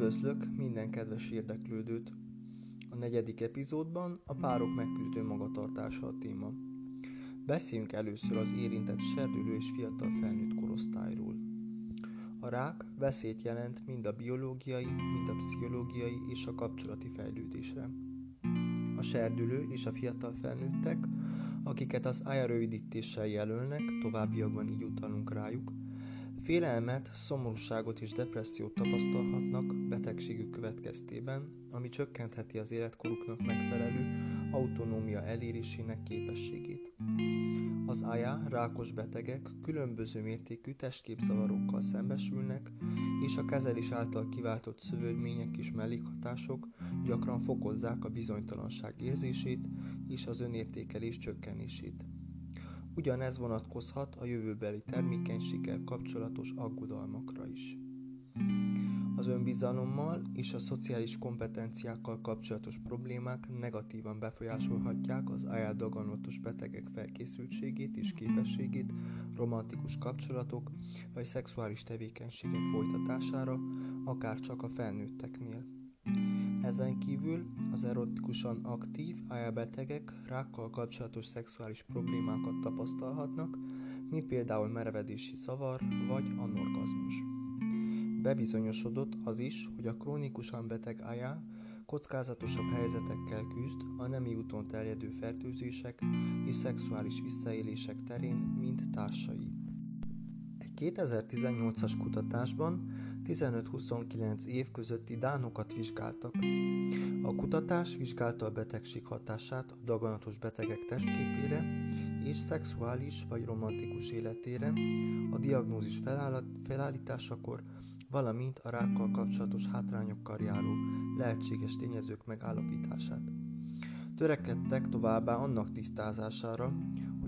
Üdvözlök minden kedves érdeklődőt! A negyedik epizódban a párok megküzdő magatartása a téma. Beszéljünk először az érintett serdülő és fiatal felnőtt korosztályról. A rák veszélyt jelent mind a biológiai, mind a pszichológiai és a kapcsolati fejlődésre. A serdülő és a fiatal felnőttek, akiket az AYA rövidítéssel jelölnek, továbbiakban így utalunk rájuk, Félelmet, szomorúságot és depressziót tapasztalhatnak betegségük következtében, ami csökkentheti az életkoruknak megfelelő autonómia elérésének képességét. Az AYA rákos betegek különböző mértékű testképzavarokkal szembesülnek, és a kezelés által kiváltott szövődmények és mellékhatások gyakran fokozzák a bizonytalanság érzését és az önértékelés csökkenését. Ugyanez vonatkozhat a jövőbeli termékenységgel kapcsolatos aggodalmakra is. Az önbizalommal és a szociális kompetenciákkal kapcsolatos problémák negatívan befolyásolhatják az ájádaganatos betegek felkészültségét és képességét romantikus kapcsolatok vagy szexuális tevékenységek folytatására, akár csak a felnőtteknél. Ezen kívül az erotikusan aktív betegek rákkal kapcsolatos szexuális problémákat tapasztalhatnak, mint például merevedési zavar vagy anorgazmus. Bebizonyosodott az is, hogy a krónikusan beteg AYA kockázatosabb helyzetekkel küzd a nemi úton terjedő fertőzések és szexuális visszaélések terén, mint társai. Egy 2018-as kutatásban 15-29 év közötti dánokat vizsgáltak. A kutatás vizsgálta a betegség hatását a daganatos betegek testképére és szexuális vagy romantikus életére, a diagnózis felállításakor, valamint a rákkal kapcsolatos hátrányokkal járó lehetséges tényezők megállapítását. Törekedtek továbbá annak tisztázására,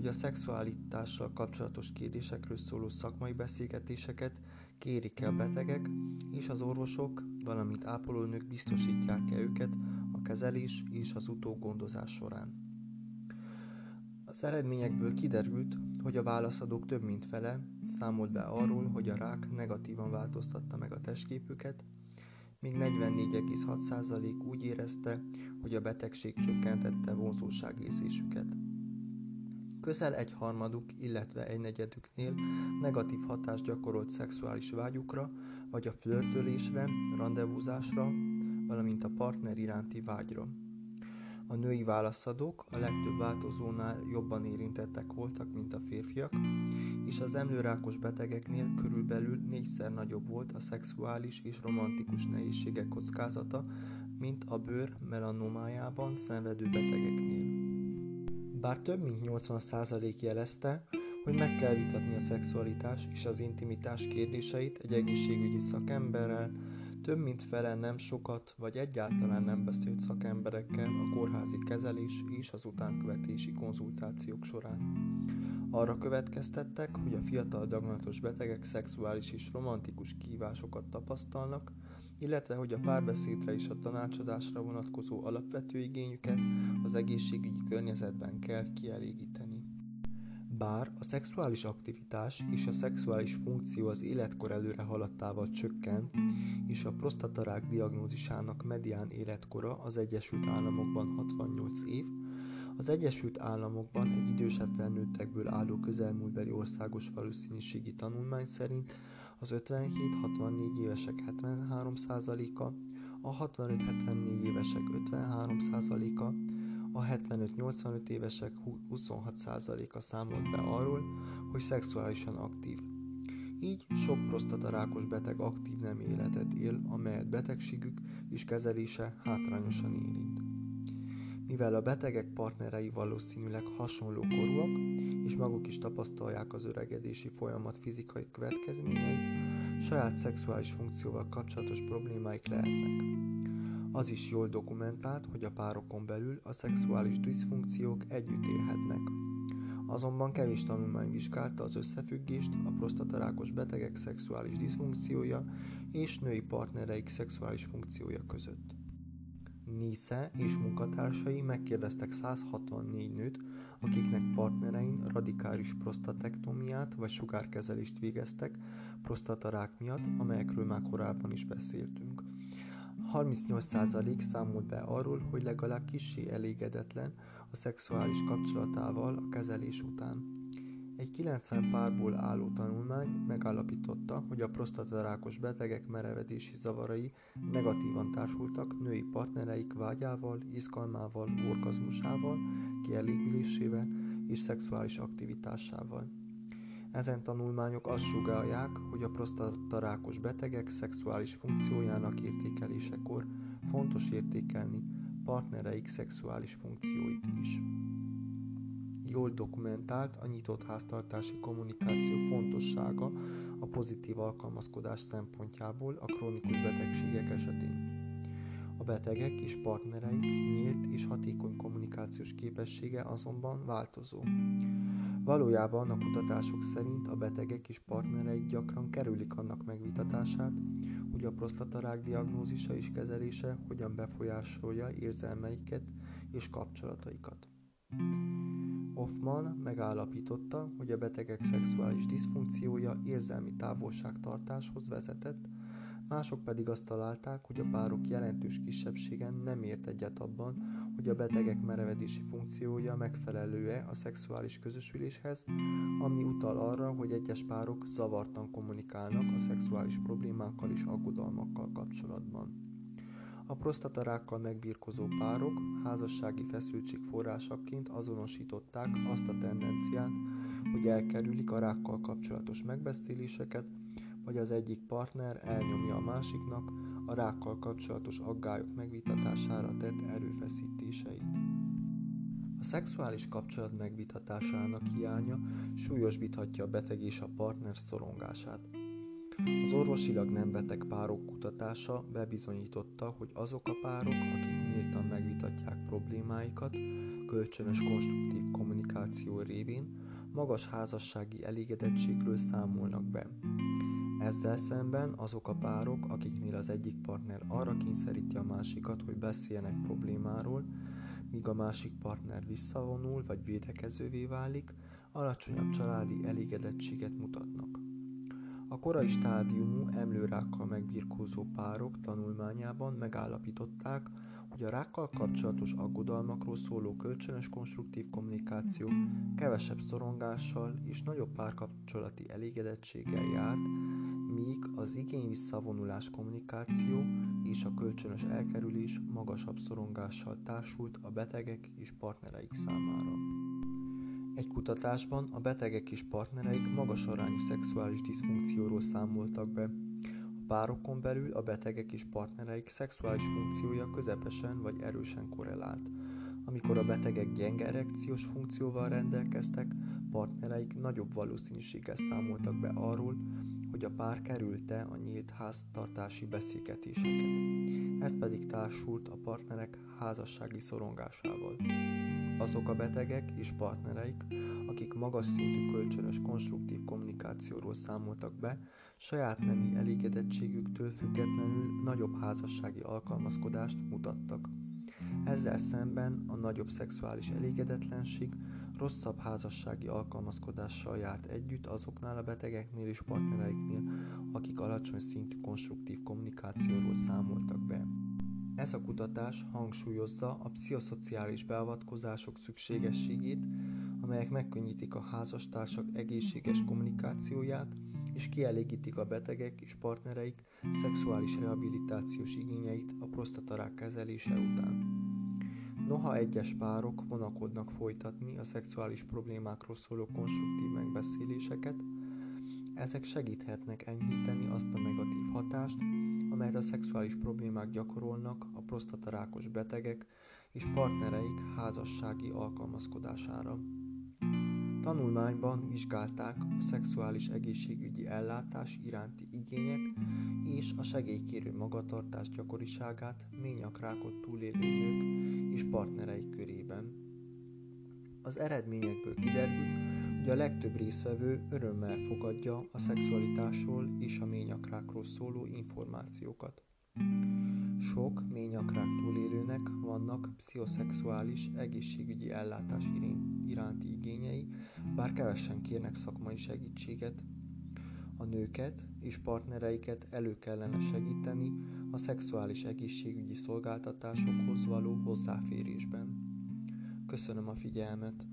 hogy a szexualitással kapcsolatos kérdésekről szóló szakmai beszélgetéseket kérik-e a betegek és az orvosok, valamint ápolónők biztosítják-e őket a kezelés és az utógondozás során. Az eredményekből kiderült, hogy a válaszadók több mint fele számolt be arról, hogy a rák negatívan változtatta meg a testképüket, míg 44,6% úgy érezte, hogy a betegség csökkentette vonzóságészésüket. Közel egy harmaduk, illetve egy negyedüknél negatív hatást gyakorolt szexuális vágyukra, vagy a flörtölésre, rendezvúzásra, valamint a partner iránti vágyra. A női válaszadók a legtöbb változónál jobban érintettek voltak, mint a férfiak, és az emlőrákos betegeknél körülbelül négyszer nagyobb volt a szexuális és romantikus nehézségek kockázata, mint a bőr melanomájában szenvedő betegeknél. Bár több mint 80% jelezte, hogy meg kell vitatni a szexualitás és az intimitás kérdéseit egy egészségügyi szakemberrel, több mint fele nem sokat vagy egyáltalán nem beszélt szakemberekkel a kórházi kezelés és az utánkövetési konzultációk során. Arra következtettek, hogy a fiatal daganatos betegek szexuális és romantikus kívásokat tapasztalnak, illetve hogy a párbeszédre és a tanácsadásra vonatkozó alapvető igényüket az egészségügyi környezetben kell kielégíteni. Bár a szexuális aktivitás és a szexuális funkció az életkor előre haladtával csökken, és a prostatarák diagnózisának medián életkora az Egyesült Államokban 68 év, az Egyesült Államokban egy idősebb felnőttekből álló közelmúltbeli országos valószínűségi tanulmány szerint az 57-64 évesek 73%-a, a 65-74 évesek 53%-a, a 75-85 évesek 26%-a számolt be arról, hogy szexuálisan aktív. Így sok prostatarákos beteg aktív nem életet él, amelyet betegségük és kezelése hátrányosan érint. Mivel a betegek partnerei valószínűleg hasonló korúak, és maguk is tapasztalják az öregedési folyamat fizikai következményeit, saját szexuális funkcióval kapcsolatos problémáik lehetnek. Az is jól dokumentált, hogy a párokon belül a szexuális diszfunkciók együtt élhetnek. Azonban kevés tanulmány vizsgálta az összefüggést a prostatarákos betegek szexuális diszfunkciója és női partnereik szexuális funkciója között. Nisze és munkatársai megkérdeztek 164 nőt, akiknek partnerein radikális prostatektomiát vagy sugárkezelést végeztek prostatarák miatt, amelyekről már korábban is beszéltünk. 38% számolt be arról, hogy legalább kissé elégedetlen a szexuális kapcsolatával a kezelés után. Egy 90 párból álló tanulmány megállapította, hogy a prostatarákos betegek merevedési zavarai negatívan társultak női partnereik vágyával, izgalmával, orgazmusával, kielégülésével és szexuális aktivitásával. Ezen tanulmányok azt sugálják, hogy a prostatarákos betegek szexuális funkciójának értékelésekor fontos értékelni partnereik szexuális funkcióit is jól dokumentált a nyitott háztartási kommunikáció fontossága a pozitív alkalmazkodás szempontjából a krónikus betegségek esetén. A betegek és partnereik nyílt és hatékony kommunikációs képessége azonban változó. Valójában a kutatások szerint a betegek és partnereik gyakran kerülik annak megvitatását, hogy a prostatarák diagnózisa és kezelése hogyan befolyásolja érzelmeiket és kapcsolataikat. Hoffman megállapította, hogy a betegek szexuális diszfunkciója érzelmi távolságtartáshoz vezetett, mások pedig azt találták, hogy a párok jelentős kisebbsége nem ért egyet abban, hogy a betegek merevedési funkciója megfelelő-e a szexuális közösüléshez, ami utal arra, hogy egyes párok zavartan kommunikálnak a szexuális problémákkal és aggodalmakkal kapcsolatban. A prostatarákkal megbírkozó párok házassági feszültség forrásaként azonosították azt a tendenciát, hogy elkerülik a rákkal kapcsolatos megbeszéléseket, vagy az egyik partner elnyomja a másiknak a rákkal kapcsolatos aggályok megvitatására tett erőfeszítéseit. A szexuális kapcsolat megvitatásának hiánya súlyosbíthatja a beteg és a partner szorongását. Az orvosilag nem beteg párok kutatása bebizonyította, hogy azok a párok, akik nyíltan megvitatják problémáikat, kölcsönös konstruktív kommunikáció révén magas házassági elégedettségről számolnak be. Ezzel szemben azok a párok, akiknél az egyik partner arra kényszeríti a másikat, hogy beszéljenek problémáról, míg a másik partner visszavonul vagy védekezővé válik, alacsonyabb családi elégedettséget mutatnak. A korai stádiumú emlőrákkal megbirkózó párok tanulmányában megállapították, hogy a rákkal kapcsolatos aggodalmakról szóló kölcsönös konstruktív kommunikáció kevesebb szorongással és nagyobb párkapcsolati elégedettséggel járt, míg az igény visszavonulás kommunikáció és a kölcsönös elkerülés magasabb szorongással társult a betegek és partnereik számára. Egy kutatásban a betegek és partnereik magas arányú szexuális diszfunkcióról számoltak be. A párokon belül a betegek és partnereik szexuális funkciója közepesen vagy erősen korrelált. Amikor a betegek gyenge erekciós funkcióval rendelkeztek, partnereik nagyobb valószínűséggel számoltak be arról, hogy a pár kerülte a nyílt háztartási beszélgetéseket. Ez pedig társult a partnerek házassági szorongásával. Azok a betegek és partnereik, akik magas szintű kölcsönös konstruktív kommunikációról számoltak be, saját nemi elégedettségüktől függetlenül nagyobb házassági alkalmazkodást mutattak. Ezzel szemben a nagyobb szexuális elégedetlenség rosszabb házassági alkalmazkodással járt együtt azoknál a betegeknél és partnereiknél, akik alacsony szintű konstruktív kommunikációról számoltak be. Ez a kutatás hangsúlyozza a pszichoszociális beavatkozások szükségességét, amelyek megkönnyítik a házastársak egészséges kommunikációját, és kielégítik a betegek és partnereik szexuális rehabilitációs igényeit a prostatarák kezelése után. Noha egyes párok vonakodnak folytatni a szexuális problémákról szóló konstruktív megbeszéléseket, ezek segíthetnek enyhíteni azt a negatív hatást, amelyet a szexuális problémák gyakorolnak a prostatarákos betegek és partnereik házassági alkalmazkodására. Tanulmányban vizsgálták a szexuális egészségügyi ellátás iránti igények és a segélykérő magatartás gyakoriságát ményakrákot túlélő nők és partnereik körében. Az eredményekből kiderült, hogy a legtöbb résztvevő örömmel fogadja a szexualitásról és a ményakrákról szóló információkat. Sok ményakrák túlélőnek vannak pszichoszexuális egészségügyi ellátás iránti igényei, bár kevesen kérnek szakmai segítséget. A nőket és partnereiket elő kellene segíteni a szexuális egészségügyi szolgáltatásokhoz való hozzáférésben. Köszönöm a figyelmet!